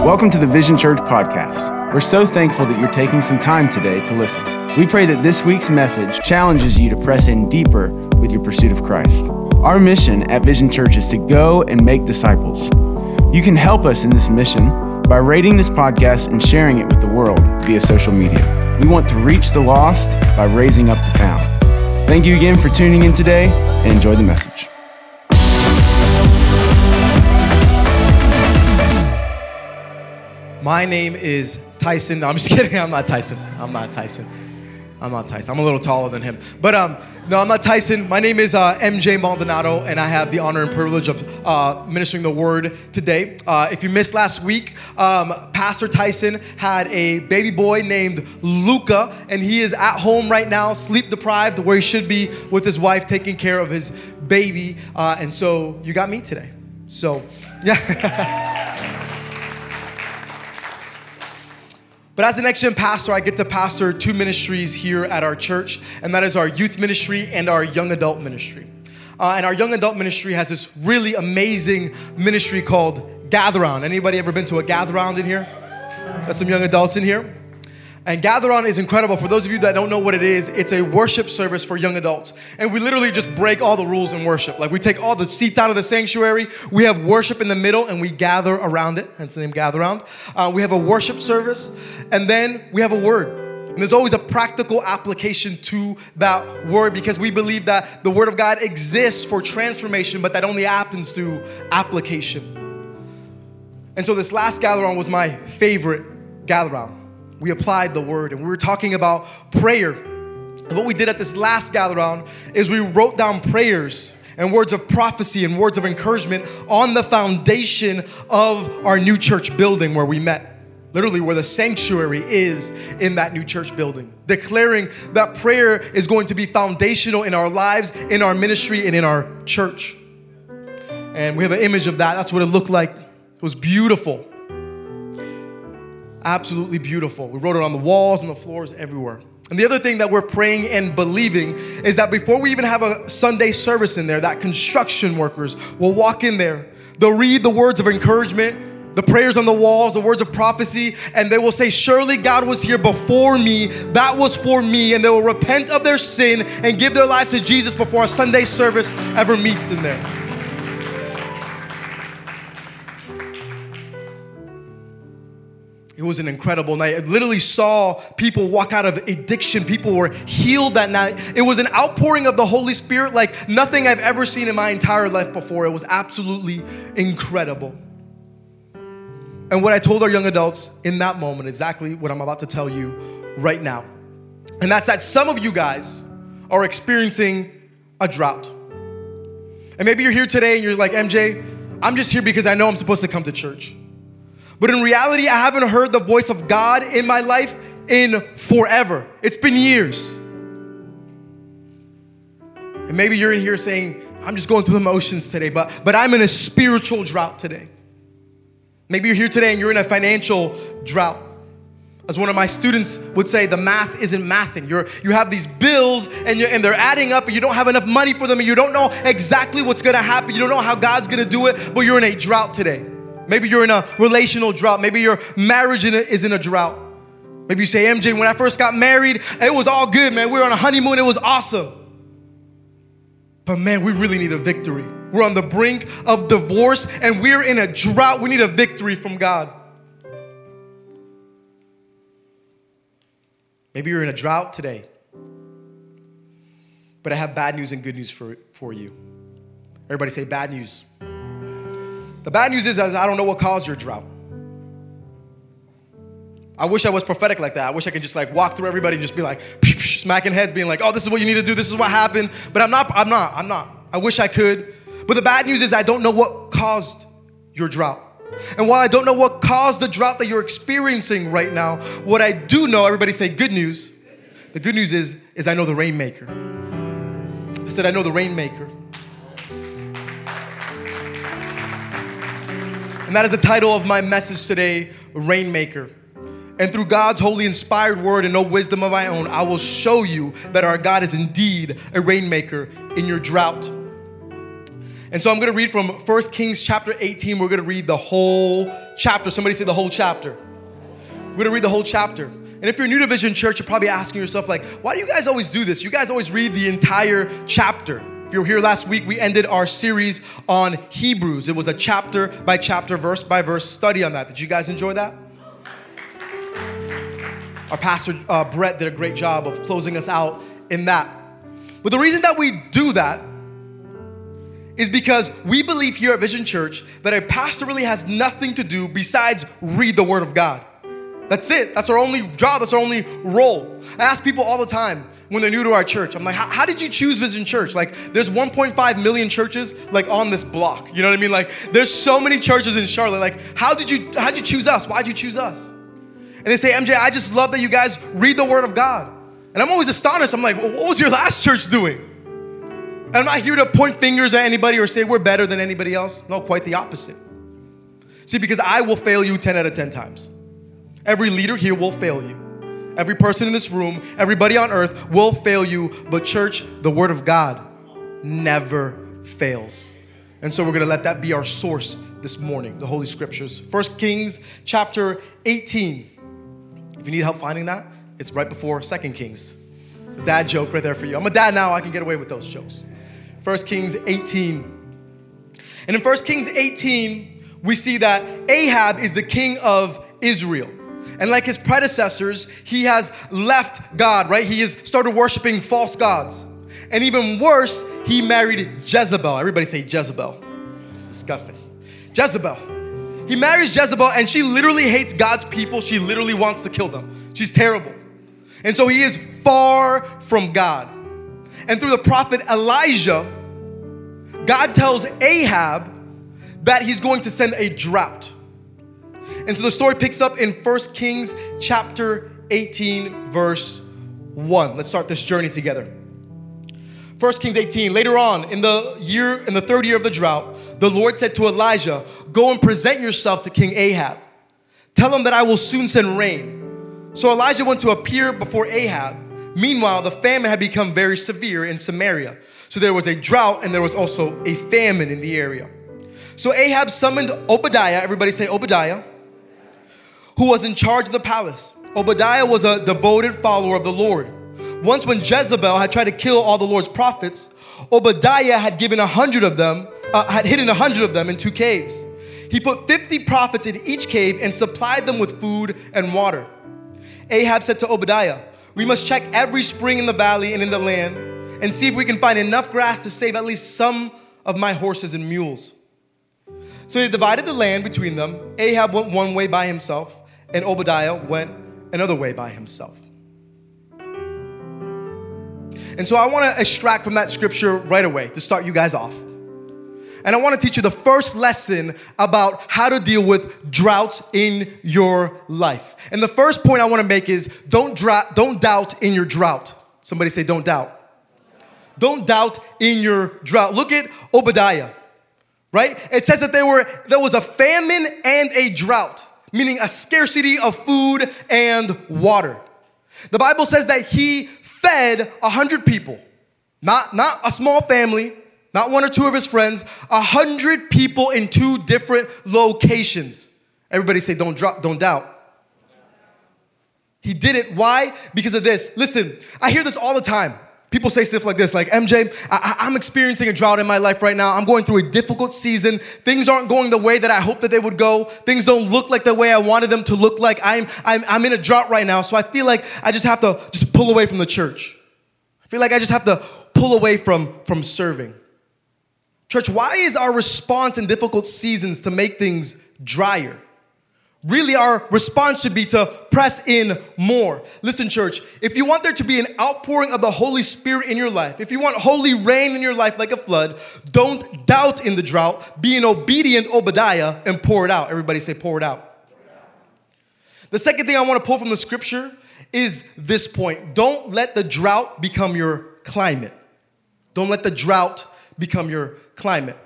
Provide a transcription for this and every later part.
Welcome to the Vision Church podcast. We're so thankful that you're taking some time today to listen. We pray that this week's message challenges you to press in deeper with your pursuit of Christ. Our mission at Vision Church is to go and make disciples. You can help us in this mission by rating this podcast and sharing it with the world via social media. We want to reach the lost by raising up the found. Thank you again for tuning in today and enjoy the message. My name is Tyson. No, I'm just kidding. I'm not Tyson. I'm not Tyson. I'm not Tyson. I'm a little taller than him. But um, no, I'm not Tyson. My name is uh, MJ Maldonado, and I have the honor and privilege of uh, ministering the word today. Uh, if you missed last week, um, Pastor Tyson had a baby boy named Luca, and he is at home right now, sleep deprived, where he should be with his wife, taking care of his baby. Uh, and so you got me today. So, yeah. But as an gen pastor, I get to pastor two ministries here at our church, and that is our youth ministry and our young adult ministry. Uh, and our young adult ministry has this really amazing ministry called Gather Round. Anybody ever been to a Gather Round in here? Got some young adults in here? And Gather Round is incredible. For those of you that don't know what it is, it's a worship service for young adults. And we literally just break all the rules in worship. Like we take all the seats out of the sanctuary, we have worship in the middle, and we gather around it. Hence the name Gather Round. Uh, we have a worship service, and then we have a word. And there's always a practical application to that word because we believe that the word of God exists for transformation, but that only happens through application. And so this last Gather Round was my favorite Gather Round we applied the word and we were talking about prayer. And what we did at this last gather round is we wrote down prayers and words of prophecy and words of encouragement on the foundation of our new church building where we met. Literally, where the sanctuary is in that new church building, declaring that prayer is going to be foundational in our lives, in our ministry, and in our church. And we have an image of that. That's what it looked like. It was beautiful absolutely beautiful. We wrote it on the walls and the floors everywhere. And the other thing that we're praying and believing is that before we even have a Sunday service in there, that construction workers will walk in there. They'll read the words of encouragement, the prayers on the walls, the words of prophecy, and they will say, Surely God was here before me. That was for me. And they will repent of their sin and give their life to Jesus before a Sunday service ever meets in there. It was an incredible night. I literally saw people walk out of addiction. People were healed that night. It was an outpouring of the Holy Spirit like nothing I've ever seen in my entire life before. It was absolutely incredible. And what I told our young adults in that moment, exactly what I'm about to tell you right now. And that's that some of you guys are experiencing a drought. And maybe you're here today and you're like, MJ, I'm just here because I know I'm supposed to come to church. But in reality, I haven't heard the voice of God in my life in forever. It's been years. And maybe you're in here saying, I'm just going through the motions today, but, but I'm in a spiritual drought today. Maybe you're here today and you're in a financial drought. As one of my students would say, the math isn't mathing. You're, you have these bills and, and they're adding up and you don't have enough money for them and you don't know exactly what's gonna happen. You don't know how God's gonna do it, but you're in a drought today. Maybe you're in a relational drought. Maybe your marriage is in a drought. Maybe you say, MJ, when I first got married, it was all good, man. We were on a honeymoon, it was awesome. But man, we really need a victory. We're on the brink of divorce and we're in a drought. We need a victory from God. Maybe you're in a drought today. But I have bad news and good news for, for you. Everybody say bad news. The bad news is I don't know what caused your drought. I wish I was prophetic like that. I wish I could just like walk through everybody and just be like smacking heads, being like, "Oh, this is what you need to do. This is what happened." But I'm not. I'm not. I'm not. I wish I could. But the bad news is I don't know what caused your drought. And while I don't know what caused the drought that you're experiencing right now, what I do know, everybody say good news. The good news is, is I know the rainmaker. I said I know the rainmaker. And that is the title of my message today Rainmaker. And through God's holy inspired word and no wisdom of my own, I will show you that our God is indeed a rainmaker in your drought. And so I'm going to read from 1 Kings chapter 18. We're going to read the whole chapter. Somebody say the whole chapter. We're going to read the whole chapter. And if you're new to Vision Church, you're probably asking yourself, like, why do you guys always do this? You guys always read the entire chapter. If you were here last week, we ended our series on Hebrews. It was a chapter by chapter, verse by verse study on that. Did you guys enjoy that? Our pastor, uh, Brett, did a great job of closing us out in that. But the reason that we do that is because we believe here at Vision Church that a pastor really has nothing to do besides read the Word of God. That's it. That's our only job. That's our only role. I ask people all the time when they're new to our church. I'm like, how, did you choose Vision Church? Like, there's 1.5 million churches like on this block. You know what I mean? Like, there's so many churches in Charlotte. Like, how did you how did you choose us? Why'd you choose us? And they say, MJ, I just love that you guys read the Word of God. And I'm always astonished. I'm like, well, what was your last church doing? And I'm not here to point fingers at anybody or say we're better than anybody else. No, quite the opposite. See, because I will fail you 10 out of 10 times. Every leader here will fail you. Every person in this room, everybody on earth will fail you. But, church, the Word of God never fails. And so we're going to let that be our source this morning, the Holy Scriptures. First Kings chapter 18. If you need help finding that, it's right before Second Kings. The dad joke right there for you. I'm a dad now, I can get away with those jokes. 1 Kings 18. And in 1 Kings 18, we see that Ahab is the king of Israel. And like his predecessors, he has left God, right? He has started worshiping false gods. And even worse, he married Jezebel. Everybody say Jezebel. It's disgusting. Jezebel. He marries Jezebel and she literally hates God's people. She literally wants to kill them. She's terrible. And so he is far from God. And through the prophet Elijah, God tells Ahab that he's going to send a drought. And so the story picks up in 1 Kings chapter 18, verse 1. Let's start this journey together. 1 Kings 18, later on in the year, in the third year of the drought, the Lord said to Elijah, Go and present yourself to King Ahab. Tell him that I will soon send rain. So Elijah went to appear before Ahab Meanwhile, the famine had become very severe in Samaria. So there was a drought and there was also a famine in the area. So Ahab summoned Obadiah, everybody say Obadiah, who was in charge of the palace. Obadiah was a devoted follower of the Lord. Once, when Jezebel had tried to kill all the Lord's prophets, Obadiah had given a hundred of them, uh, had hidden a hundred of them in two caves. He put 50 prophets in each cave and supplied them with food and water. Ahab said to Obadiah, we must check every spring in the valley and in the land and see if we can find enough grass to save at least some of my horses and mules. So they divided the land between them. Ahab went one way by himself, and Obadiah went another way by himself. And so I want to extract from that scripture right away to start you guys off. And I want to teach you the first lesson about how to deal with droughts in your life. And the first point I want to make is don't, drought, don't doubt in your drought. Somebody say, don't doubt. Don't doubt in your drought. Look at Obadiah, right? It says that there, were, there was a famine and a drought, meaning a scarcity of food and water. The Bible says that he fed a hundred people, not, not a small family, not one or two of his friends, a hundred people in two different locations. Everybody say, don't drop, don't doubt. He did it. Why? Because of this. Listen, I hear this all the time. People say stuff like this, like, MJ, I, am experiencing a drought in my life right now. I'm going through a difficult season. Things aren't going the way that I hope that they would go. Things don't look like the way I wanted them to look like. I'm, I'm, I'm in a drought right now, so I feel like I just have to just pull away from the church. I feel like I just have to pull away from, from serving. Church, why is our response in difficult seasons to make things drier? Really, our response should be to press in more. Listen, church, if you want there to be an outpouring of the Holy Spirit in your life, if you want holy rain in your life like a flood, don't doubt in the drought. Be an obedient Obadiah and pour it out. Everybody say, pour it out. The second thing I want to pull from the scripture is this point don't let the drought become your climate. Don't let the drought become your climate.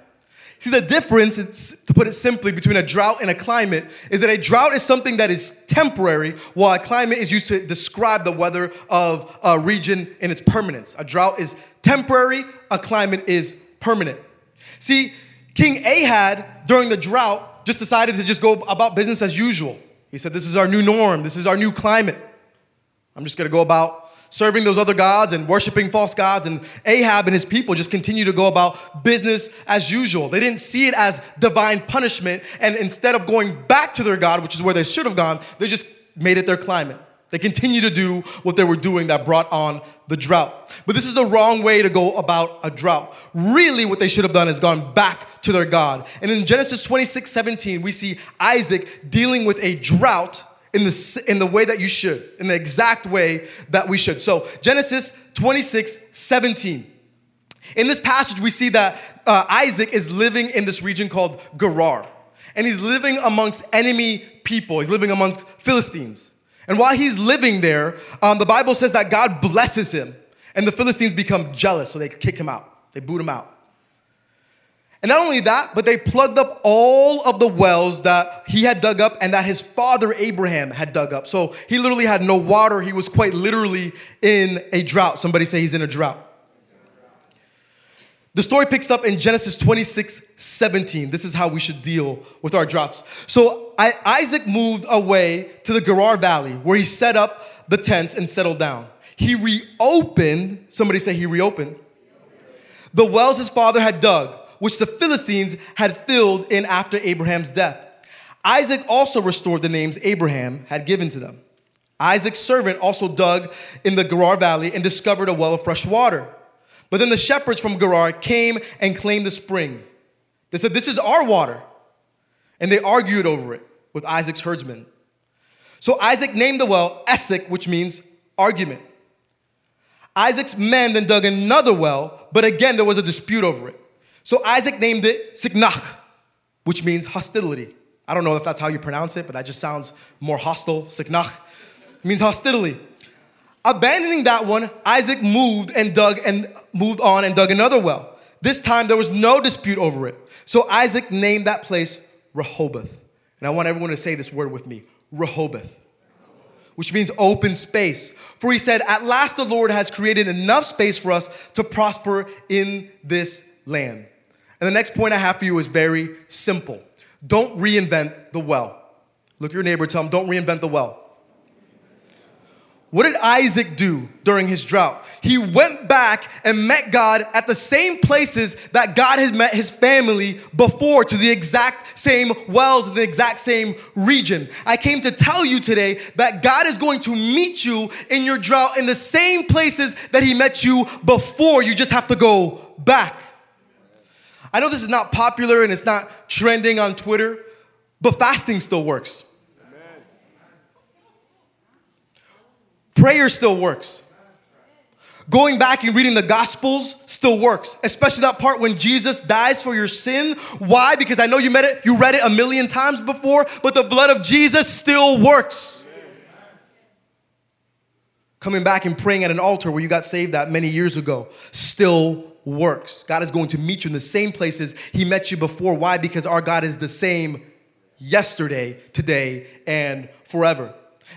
See, the difference, to put it simply, between a drought and a climate is that a drought is something that is temporary, while a climate is used to describe the weather of a region in its permanence. A drought is temporary, a climate is permanent. See, King Ahab during the drought just decided to just go about business as usual. He said, This is our new norm, this is our new climate. I'm just gonna go about serving those other gods and worshiping false gods. And Ahab and his people just continue to go about business as usual. They didn't see it as divine punishment. And instead of going back to their God, which is where they should have gone, they just made it their climate. They continue to do what they were doing that brought on the drought. But this is the wrong way to go about a drought. Really, what they should have done is gone back to their God. And in Genesis 26 17, we see Isaac dealing with a drought in the, in the way that you should, in the exact way that we should. So, Genesis 26 17. In this passage, we see that uh, Isaac is living in this region called Gerar. And he's living amongst enemy people, he's living amongst Philistines. And while he's living there, um, the Bible says that God blesses him. And the Philistines become jealous, so they kick him out, they boot him out. And not only that, but they plugged up all of the wells that he had dug up and that his father Abraham had dug up. So he literally had no water. He was quite literally in a drought. Somebody say he's in a drought. The story picks up in Genesis 26 17. This is how we should deal with our droughts. So Isaac moved away to the Gerar Valley where he set up the tents and settled down. He reopened, somebody say he reopened, the wells his father had dug which the Philistines had filled in after Abraham's death. Isaac also restored the names Abraham had given to them. Isaac's servant also dug in the Gerar Valley and discovered a well of fresh water. But then the shepherds from Gerar came and claimed the spring. They said, This is our water. And they argued over it with Isaac's herdsmen. So Isaac named the well Essek, which means argument. Isaac's men then dug another well, but again there was a dispute over it. So Isaac named it Siknach, which means hostility. I don't know if that's how you pronounce it, but that just sounds more hostile. Siknach means hostility. Abandoning that one, Isaac moved and dug and moved on and dug another well. This time there was no dispute over it. So Isaac named that place Rehoboth. And I want everyone to say this word with me Rehoboth, which means open space. For he said, At last the Lord has created enough space for us to prosper in this land. And the next point I have for you is very simple. Don't reinvent the well. Look at your neighbor, tell him, don't reinvent the well. What did Isaac do during his drought? He went back and met God at the same places that God had met his family before, to the exact same wells in the exact same region. I came to tell you today that God is going to meet you in your drought in the same places that he met you before. You just have to go back. I know this is not popular and it's not trending on Twitter, but fasting still works. Prayer still works. Going back and reading the Gospels still works, especially that part when Jesus dies for your sin. Why? Because I know you read it, you read it a million times before, but the blood of Jesus still works. Coming back and praying at an altar where you got saved that many years ago still works. God is going to meet you in the same places He met you before. Why? Because our God is the same yesterday, today, and forever.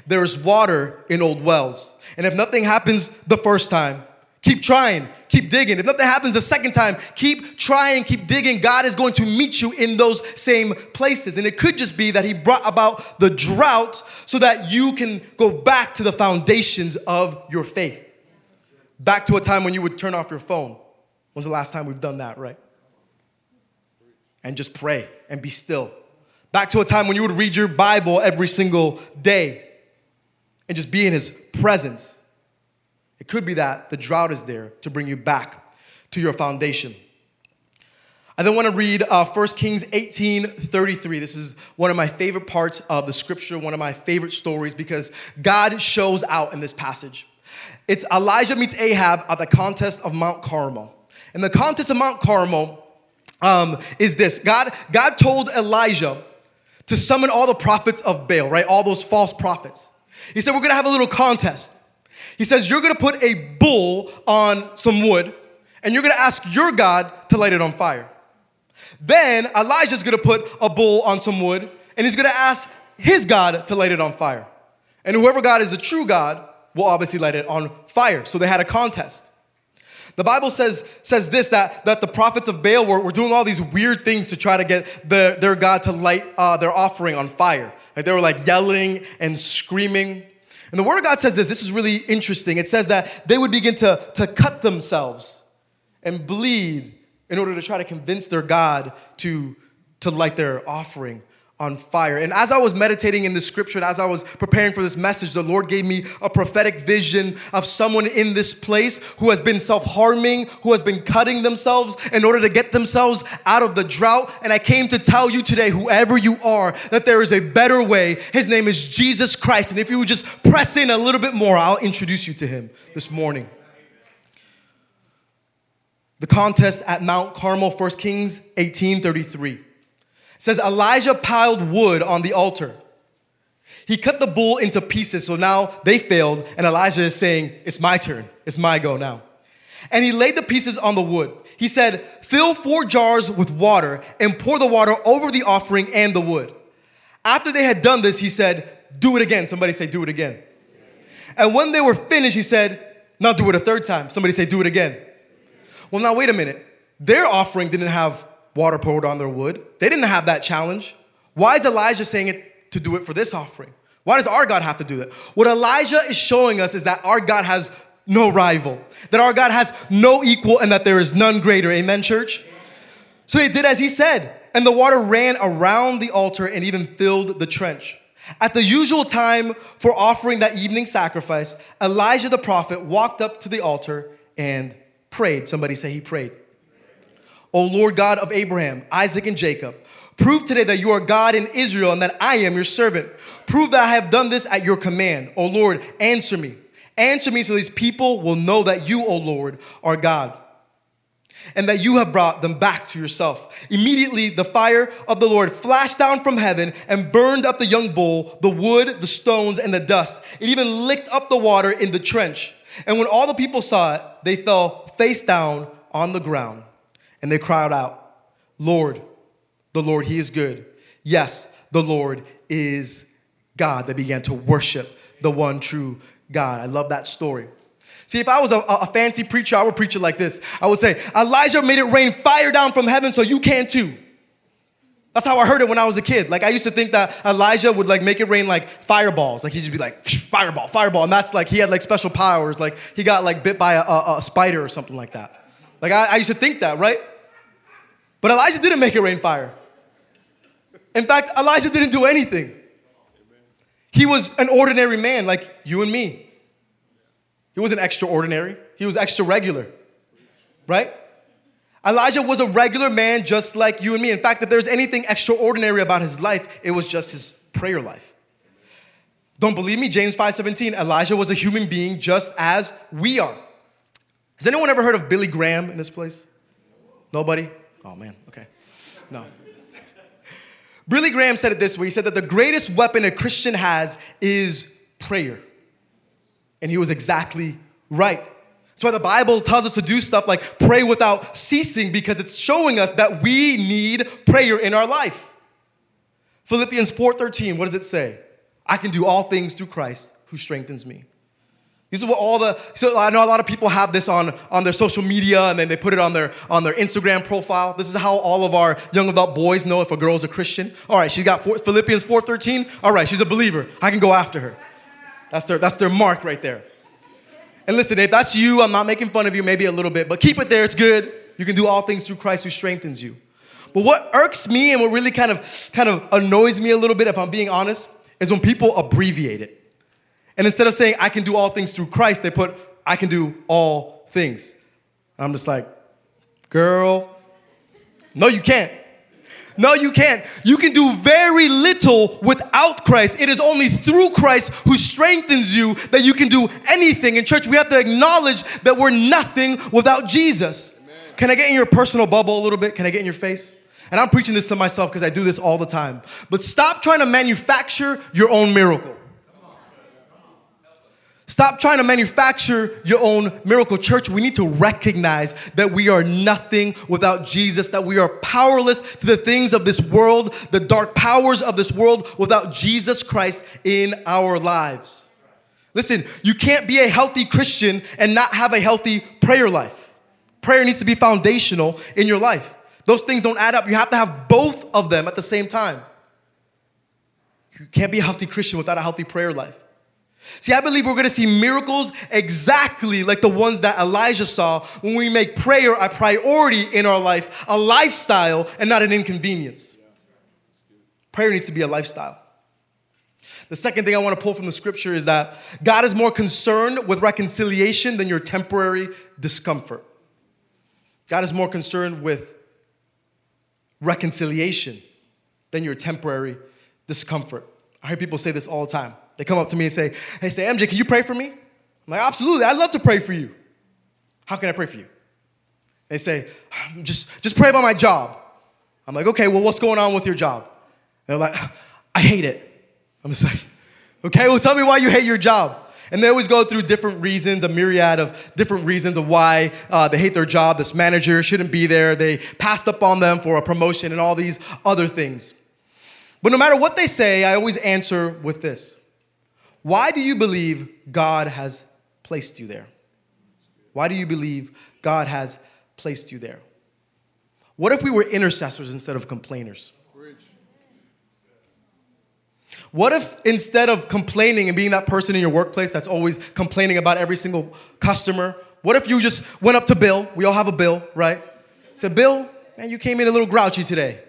There is water in old wells. And if nothing happens the first time, keep trying, keep digging. If nothing happens the second time, keep trying, keep digging. God is going to meet you in those same places. And it could just be that He brought about the drought so that you can go back to the foundations of your faith. Back to a time when you would turn off your phone When's the last time we've done that, right? And just pray and be still. Back to a time when you would read your Bible every single day and just be in His presence. It could be that the drought is there to bring you back to your foundation. I then want to read uh, 1 Kings 18 33. This is one of my favorite parts of the scripture, one of my favorite stories because God shows out in this passage. It's Elijah meets Ahab at the contest of Mount Carmel. And the contest of Mount Carmel um, is this God, God told Elijah to summon all the prophets of Baal, right? All those false prophets. He said, We're gonna have a little contest. He says, You're gonna put a bull on some wood, and you're gonna ask your God to light it on fire. Then Elijah's gonna put a bull on some wood, and he's gonna ask his God to light it on fire. And whoever God is the true God will obviously light it on fire. So they had a contest. The Bible says, says this that, that the prophets of Baal were, were doing all these weird things to try to get the, their God to light uh, their offering on fire. Like they were like yelling and screaming. And the Word of God says this this is really interesting. It says that they would begin to, to cut themselves and bleed in order to try to convince their God to, to light their offering on fire. And as I was meditating in the scripture, and as I was preparing for this message, the Lord gave me a prophetic vision of someone in this place who has been self harming, who has been cutting themselves in order to get themselves out of the drought. And I came to tell you today, whoever you are, that there is a better way. His name is Jesus Christ. And if you would just press in a little bit more, I'll introduce you to him this morning. The contest at Mount Carmel, 1 Kings 18 33 says Elijah piled wood on the altar. He cut the bull into pieces, so now they failed, and Elijah is saying, It's my turn, it's my go now. And he laid the pieces on the wood. He said, Fill four jars with water and pour the water over the offering and the wood. After they had done this, he said, Do it again. Somebody say, Do it again. And when they were finished, he said, Now do it a third time. Somebody say, Do it again. Well, now wait a minute. Their offering didn't have water poured on their wood. They didn't have that challenge. Why is Elijah saying it to do it for this offering? Why does our God have to do that? What Elijah is showing us is that our God has no rival, that our God has no equal, and that there is none greater. Amen, church? So they did as he said, and the water ran around the altar and even filled the trench. At the usual time for offering that evening sacrifice, Elijah the prophet walked up to the altar and prayed. Somebody say he prayed. O Lord God of Abraham, Isaac, and Jacob, prove today that you are God in Israel and that I am your servant. Prove that I have done this at your command. O Lord, answer me. Answer me so these people will know that you, O Lord, are God and that you have brought them back to yourself. Immediately, the fire of the Lord flashed down from heaven and burned up the young bull, the wood, the stones, and the dust. It even licked up the water in the trench. And when all the people saw it, they fell face down on the ground. And they cried out, Lord, the Lord, He is good. Yes, the Lord is God. They began to worship the one true God. I love that story. See, if I was a, a, fancy preacher, I would preach it like this. I would say, Elijah made it rain fire down from heaven, so you can too. That's how I heard it when I was a kid. Like I used to think that Elijah would like make it rain like fireballs. Like he'd just be like fireball, fireball, and that's like he had like special powers. Like he got like bit by a, a, a spider or something like that. Like I, I used to think that, right? But Elijah didn't make it rain fire. In fact, Elijah didn't do anything. He was an ordinary man like you and me. He wasn't extraordinary, he was extra regular, right? Elijah was a regular man just like you and me. In fact, if there's anything extraordinary about his life, it was just his prayer life. Don't believe me? James 5:17, Elijah was a human being just as we are. Has anyone ever heard of Billy Graham in this place? Nobody? Oh man, okay. No. Billy Graham said it this way. He said that the greatest weapon a Christian has is prayer. And he was exactly right. That's why the Bible tells us to do stuff like pray without ceasing because it's showing us that we need prayer in our life. Philippians 4:13, what does it say? I can do all things through Christ who strengthens me. These are what all the so I know a lot of people have this on, on their social media and then they put it on their on their Instagram profile. This is how all of our young adult boys know if a girl's a Christian. All right, she's got four, Philippians 4:13. All right, she's a believer. I can go after her. That's their that's their mark right there. And listen, if that's you, I'm not making fun of you, maybe a little bit, but keep it there. It's good. You can do all things through Christ who strengthens you. But what irks me and what really kind of kind of annoys me a little bit, if I'm being honest, is when people abbreviate it. And instead of saying, I can do all things through Christ, they put, I can do all things. I'm just like, girl, no, you can't. No, you can't. You can do very little without Christ. It is only through Christ who strengthens you that you can do anything. In church, we have to acknowledge that we're nothing without Jesus. Amen. Can I get in your personal bubble a little bit? Can I get in your face? And I'm preaching this to myself because I do this all the time. But stop trying to manufacture your own miracle. Stop trying to manufacture your own miracle. Church, we need to recognize that we are nothing without Jesus, that we are powerless to the things of this world, the dark powers of this world, without Jesus Christ in our lives. Listen, you can't be a healthy Christian and not have a healthy prayer life. Prayer needs to be foundational in your life. Those things don't add up. You have to have both of them at the same time. You can't be a healthy Christian without a healthy prayer life. See, I believe we're gonna see miracles exactly like the ones that Elijah saw when we make prayer a priority in our life, a lifestyle, and not an inconvenience. Prayer needs to be a lifestyle. The second thing I wanna pull from the scripture is that God is more concerned with reconciliation than your temporary discomfort. God is more concerned with reconciliation than your temporary discomfort. I hear people say this all the time. They come up to me and say, Hey, say, MJ, can you pray for me? I'm like, Absolutely, I'd love to pray for you. How can I pray for you? They say, just, just pray about my job. I'm like, okay, well, what's going on with your job? They're like, I hate it. I'm just like, okay, well, tell me why you hate your job. And they always go through different reasons, a myriad of different reasons of why uh, they hate their job. This manager shouldn't be there. They passed up on them for a promotion and all these other things. But no matter what they say, I always answer with this Why do you believe God has placed you there? Why do you believe God has placed you there? What if we were intercessors instead of complainers? What if instead of complaining and being that person in your workplace that's always complaining about every single customer, what if you just went up to Bill? We all have a Bill, right? Said, Bill, man, you came in a little grouchy today.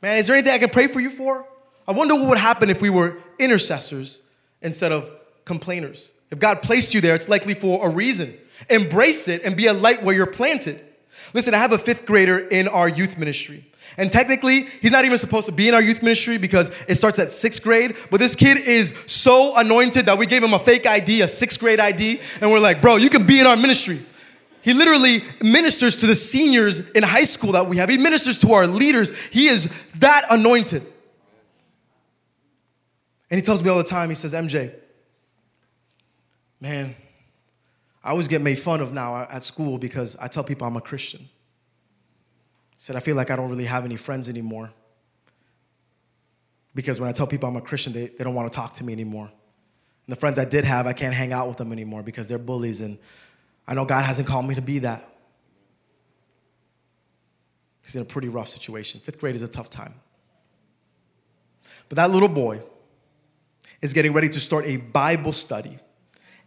Man, is there anything I can pray for you for? I wonder what would happen if we were intercessors instead of complainers. If God placed you there, it's likely for a reason. Embrace it and be a light where you're planted. Listen, I have a fifth grader in our youth ministry. And technically, he's not even supposed to be in our youth ministry because it starts at sixth grade. But this kid is so anointed that we gave him a fake ID, a sixth grade ID, and we're like, bro, you can be in our ministry. He literally ministers to the seniors in high school that we have. He ministers to our leaders. He is that anointed. And he tells me all the time, he says, MJ, man, I always get made fun of now at school because I tell people I'm a Christian said, I feel like I don't really have any friends anymore. Because when I tell people I'm a Christian, they, they don't want to talk to me anymore. And the friends I did have, I can't hang out with them anymore because they're bullies. And I know God hasn't called me to be that. He's in a pretty rough situation. Fifth grade is a tough time. But that little boy is getting ready to start a Bible study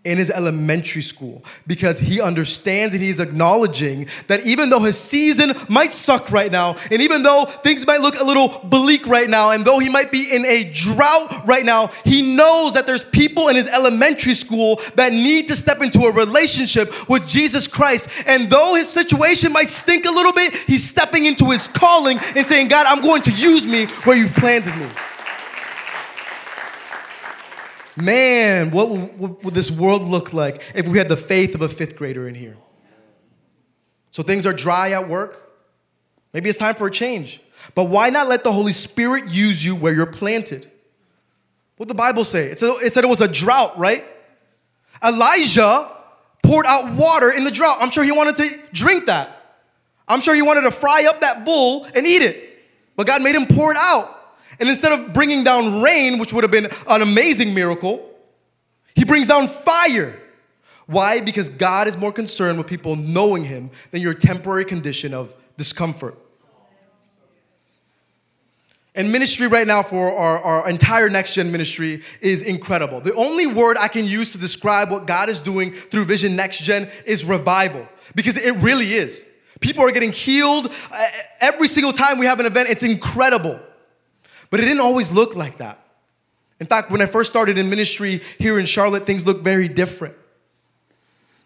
in his elementary school because he understands and he's acknowledging that even though his season might suck right now, and even though things might look a little bleak right now, and though he might be in a drought right now, he knows that there's people in his elementary school that need to step into a relationship with Jesus Christ. And though his situation might stink a little bit, he's stepping into his calling and saying, God, I'm going to use me where you've planted me. Man, what, would this world look like if we had the faith of a fifth grader in here? So things are dry at work. Maybe it's time for a change. But why not let the Holy Spirit use you where you're planted? What the Bible say? It said, it said it was a drought, right? Elijah poured out water in the drought. I'm sure he wanted to drink that. I'm sure he wanted to fry up that bull and eat it. But God made him pour it out. And instead of bringing down rain, which would have been an amazing miracle, he brings down fire. Why? Because God is more concerned with people knowing him than your temporary condition of discomfort. And ministry right now for our, our entire next gen ministry is incredible. The only word I can use to describe what God is doing through Vision Next Gen is revival, because it really is. People are getting healed uh, every single time we have an event. It's incredible. But it didn't always look like that. In fact, when I first started in ministry here in Charlotte, things looked very different.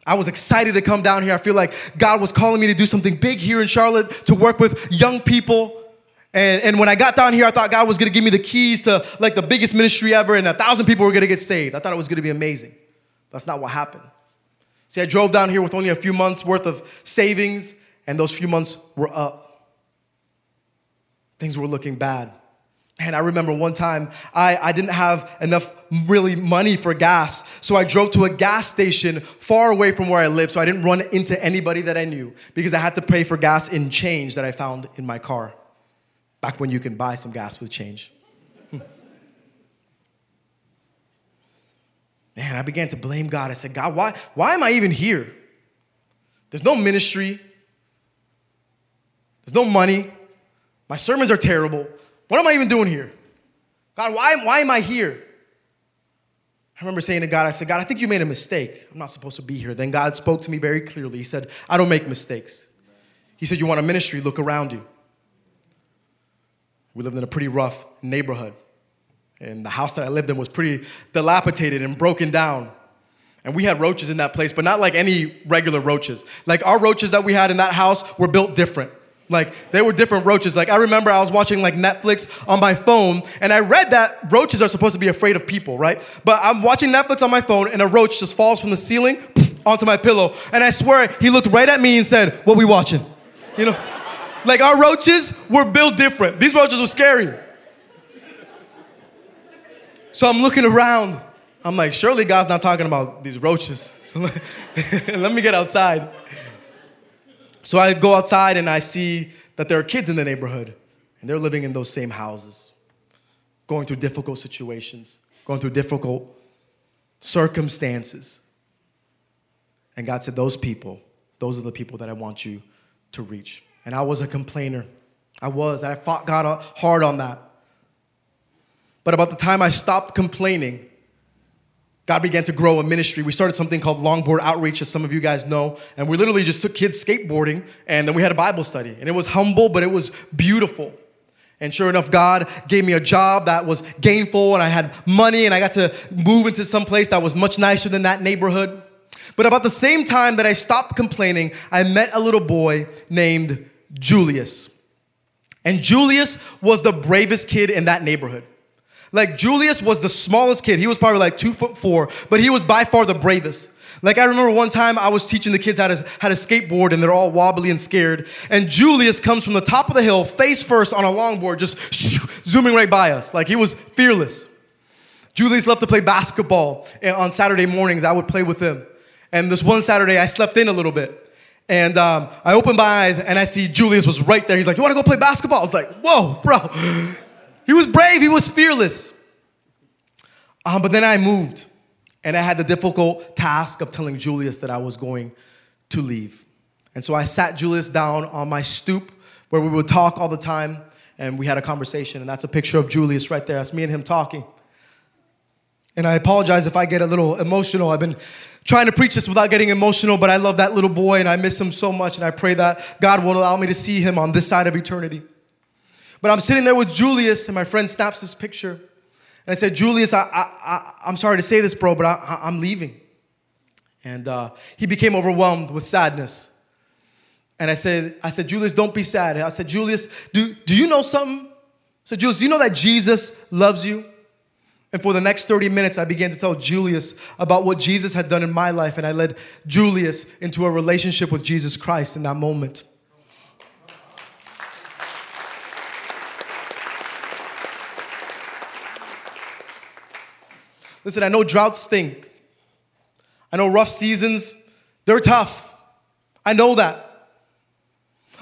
I was excited to come down here. I feel like God was calling me to do something big here in Charlotte to work with young people. And, and when I got down here, I thought God was gonna give me the keys to like the biggest ministry ever, and a thousand people were gonna get saved. I thought it was gonna be amazing. That's not what happened. See, I drove down here with only a few months worth of savings, and those few months were up. Things were looking bad. And I remember one time I, I didn't have enough really money for gas. So I drove to a gas station far away from where I lived so I didn't run into anybody that I knew because I had to pay for gas in change that I found in my car. Back when you can buy some gas with change. Hmm. Man, I began to blame God. I said, God, why, why am I even here? There's no ministry. There's no money. My sermons are terrible. What am I even doing here? God, why, why am I here? I remember saying to God, I said, God, I think you made a mistake. I'm not supposed to be here. Then God spoke to me very clearly. He said, I don't make mistakes. He said, You want a ministry? Look around you. We lived in a pretty rough neighborhood. And the house that I lived in was pretty dilapidated and broken down. And we had roaches in that place, but not like any regular roaches. Like our roaches that we had in that house were built different. Like they were different roaches. Like I remember I was watching like Netflix on my phone and I read that roaches are supposed to be afraid of people, right? But I'm watching Netflix on my phone and a roach just falls from the ceiling onto my pillow. And I swear he looked right at me and said, What we watching? You know? Like our roaches were built different. These roaches were scary. So I'm looking around. I'm like, surely God's not talking about these roaches. So let me get outside. So I go outside and I see that there are kids in the neighborhood and they're living in those same houses, going through difficult situations, going through difficult circumstances. And God said, Those people, those are the people that I want you to reach. And I was a complainer. I was. I fought God uh, hard on that. But about the time I stopped complaining, God began to grow a ministry. We started something called Longboard Outreach, as some of you guys know. And we literally just took kids skateboarding and then we had a Bible study. And it was humble, but it was beautiful. And sure enough, God gave me a job that was gainful and I had money and I got to move into some place that was much nicer than that neighborhood. But about the same time that I stopped complaining, I met a little boy named Julius. And Julius was the bravest kid in that neighborhood. Like Julius was the smallest kid. He was probably like two foot four, but he was by far the bravest. Like I remember one time I was teaching the kids how to, how to skateboard and they're all wobbly and scared. And Julius comes from the top of the hill, face first on a longboard, just zooming right by us. Like he was fearless. Julius loved to play basketball and on Saturday mornings. I would play with him. And this one Saturday I slept in a little bit. And um, I opened my eyes and I see Julius was right there. He's like, You wanna go play basketball? I was like, Whoa, bro. He was brave, he was fearless. Um, but then I moved, and I had the difficult task of telling Julius that I was going to leave. And so I sat Julius down on my stoop where we would talk all the time, and we had a conversation. And that's a picture of Julius right there. That's me and him talking. And I apologize if I get a little emotional. I've been trying to preach this without getting emotional, but I love that little boy and I miss him so much. And I pray that God will allow me to see him on this side of eternity. But I'm sitting there with Julius, and my friend snaps this picture. And I said, Julius, I, I, I, am sorry to say this, bro, but I, am leaving. And uh, he became overwhelmed with sadness. And I said, I said, Julius, don't be sad. I said, Julius, do, do you know something? I said, Julius, do you know that Jesus loves you? And for the next 30 minutes, I began to tell Julius about what Jesus had done in my life. And I led Julius into a relationship with Jesus Christ in that moment. Listen, I know droughts stink. I know rough seasons, they're tough. I know that.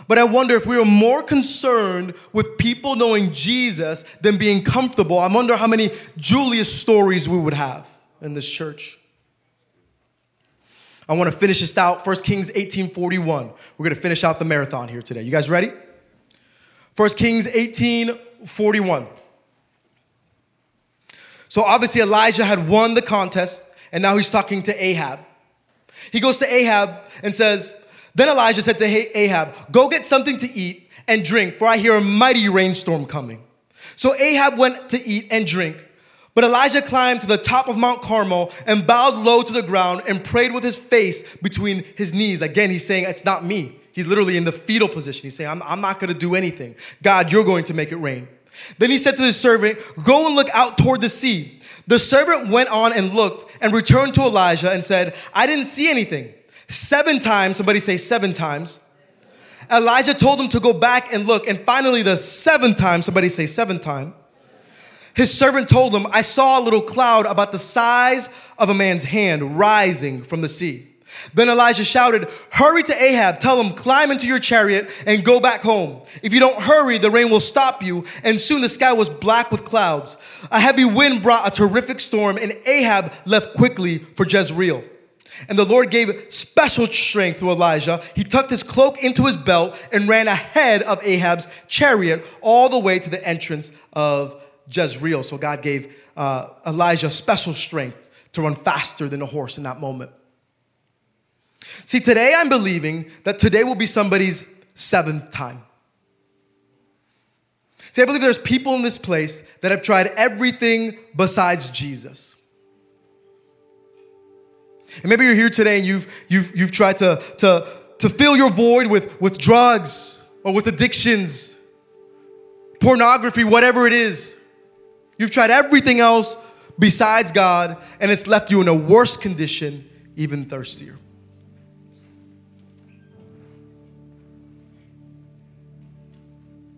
But I wonder if we were more concerned with people knowing Jesus than being comfortable. I wonder how many Julius stories we would have in this church. I want to finish this out. 1 Kings 18:41. We're going to finish out the marathon here today. You guys ready? 1 Kings 18:41. So obviously, Elijah had won the contest, and now he's talking to Ahab. He goes to Ahab and says, Then Elijah said to Ahab, Go get something to eat and drink, for I hear a mighty rainstorm coming. So Ahab went to eat and drink. But Elijah climbed to the top of Mount Carmel and bowed low to the ground and prayed with his face between his knees. Again, he's saying, It's not me. He's literally in the fetal position. He's saying, I'm, I'm not going to do anything. God, you're going to make it rain. Then he said to his servant, Go and look out toward the sea. The servant went on and looked and returned to Elijah and said, I didn't see anything. Seven times, somebody say seven times. Elijah told him to go back and look. And finally, the seventh time, somebody say seven time. His servant told him, I saw a little cloud about the size of a man's hand rising from the sea. Then Elijah shouted, Hurry to Ahab, tell him, climb into your chariot and go back home. If you don't hurry, the rain will stop you. And soon the sky was black with clouds. A heavy wind brought a terrific storm, and Ahab left quickly for Jezreel. And the Lord gave special strength to Elijah. He tucked his cloak into his belt and ran ahead of Ahab's chariot all the way to the entrance of Jezreel. So God gave uh, Elijah special strength to run faster than a horse in that moment. See, today I'm believing that today will be somebody's seventh time. See, I believe there's people in this place that have tried everything besides Jesus. And maybe you're here today and you've, you've, you've tried to, to, to fill your void with, with drugs or with addictions, pornography, whatever it is. You've tried everything else besides God, and it's left you in a worse condition, even thirstier.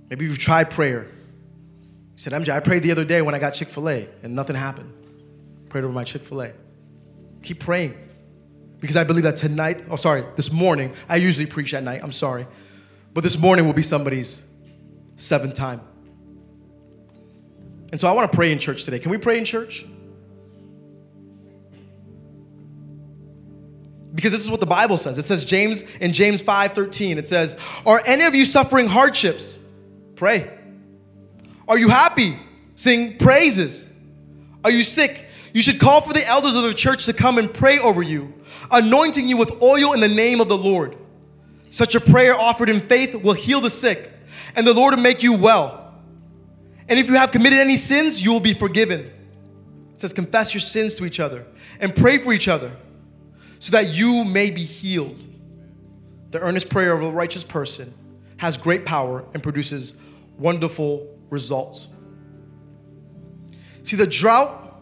Maybe you've tried prayer. You said, MJ, I prayed the other day when I got Chick fil A and nothing happened. Prayed over my Chick fil A. Keep praying. Because I believe that tonight, oh, sorry, this morning, I usually preach at night, I'm sorry. But this morning will be somebody's seventh time. And so I want to pray in church today. Can we pray in church? Because this is what the Bible says. It says James in James 5:13, it says, "Are any of you suffering hardships? Pray. Are you happy? Sing praises. Are you sick? You should call for the elders of the church to come and pray over you, anointing you with oil in the name of the Lord. Such a prayer offered in faith will heal the sick, and the Lord will make you well. And if you have committed any sins, you will be forgiven. It says, confess your sins to each other and pray for each other so that you may be healed. The earnest prayer of a righteous person has great power and produces wonderful results. See, the drought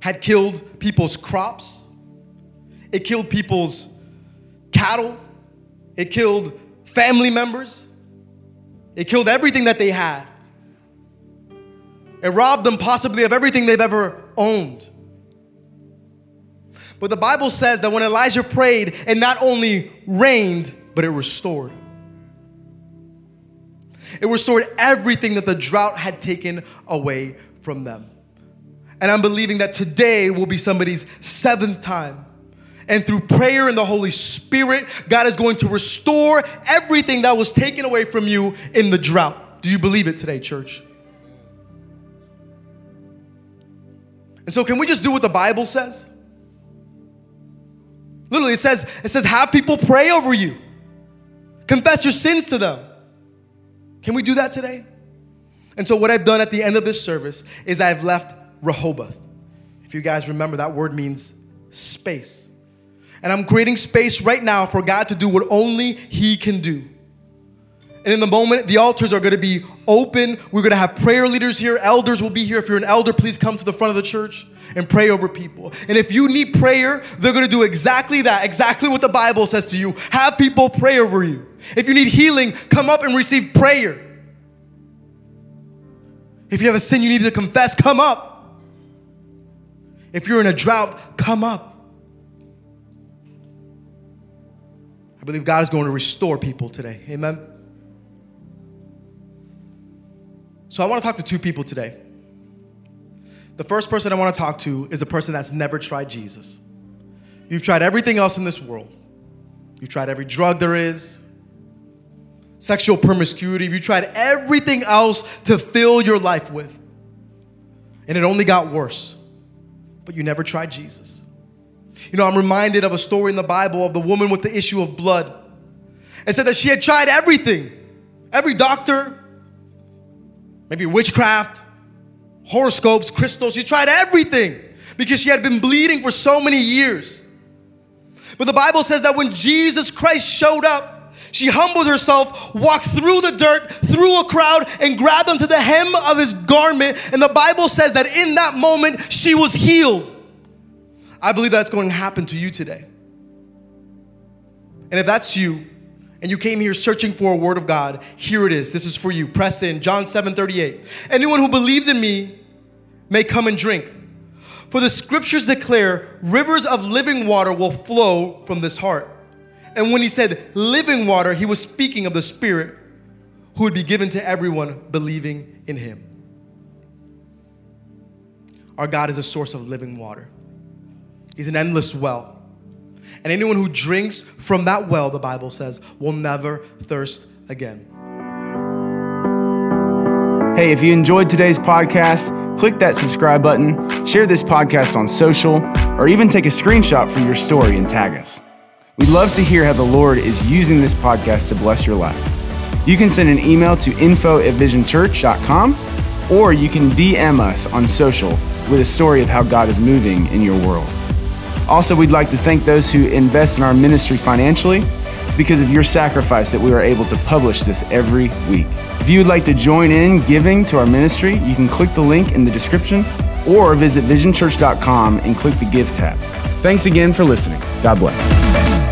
had killed people's crops, it killed people's cattle, it killed family members, it killed everything that they had. It robbed them possibly of everything they've ever owned. But the Bible says that when Elijah prayed, it not only rained, but it restored. It restored everything that the drought had taken away from them. And I'm believing that today will be somebody's seventh time. And through prayer and the Holy Spirit, God is going to restore everything that was taken away from you in the drought. Do you believe it today, church? And so, can we just do what the Bible says? Literally, it says, it says, have people pray over you. Confess your sins to them. Can we do that today? And so, what I've done at the end of this service is I've left Rehoboth. If you guys remember, that word means space. And I'm creating space right now for God to do what only He can do. And in the moment, the altars are going to be open. We're going to have prayer leaders here. Elders will be here. If you're an elder, please come to the front of the church and pray over people. And if you need prayer, they're going to do exactly that, exactly what the Bible says to you. Have people pray over you. If you need healing, come up and receive prayer. If you have a sin you need to confess, come up. If you're in a drought, come up. I believe God is going to restore people today. Amen. So I want to talk to two people today. The first person I want to talk to is a person that's never tried Jesus. You've tried everything else in this world. You've tried every drug there is, sexual promiscuity. You've tried everything else to fill your life with. And it only got worse but you never tried Jesus. You know, I'm reminded of a story in the Bible of the woman with the issue of blood. It said that she had tried everything every doctor, maybe witchcraft, horoscopes, crystals. She tried everything because she had been bleeding for so many years. But the Bible says that when Jesus Christ showed up, she humbled herself, walked through the dirt, through a crowd, and grabbed onto the hem of his garment. And the Bible says that in that moment, she was healed. I believe that's going to happen to you today. And if that's you, and you came here searching for a word of God, here it is. This is for you. Press in. John 7 38. Anyone who believes in me may come and drink. For the scriptures declare rivers of living water will flow from this heart. And when he said living water, he was speaking of the Spirit who would be given to everyone believing in him. Our God is a source of living water. He's an endless well. And anyone who drinks from that well, the Bible says, will never thirst again. Hey, if you enjoyed today's podcast, click that subscribe button, share this podcast on social, or even take a screenshot for your story and tag us. We'd love to hear how the Lord is using this podcast to bless your life. You can send an email to info at visionchurch.com or you can DM us on social with a story of how God is moving in your world. Also, we'd like to thank those who invest in our ministry financially. It's because of your sacrifice that we are able to publish this every week. If you would like to join in giving to our ministry, you can click the link in the description or visit visionchurch.com and click the Give tab. Thanks again for listening. God bless.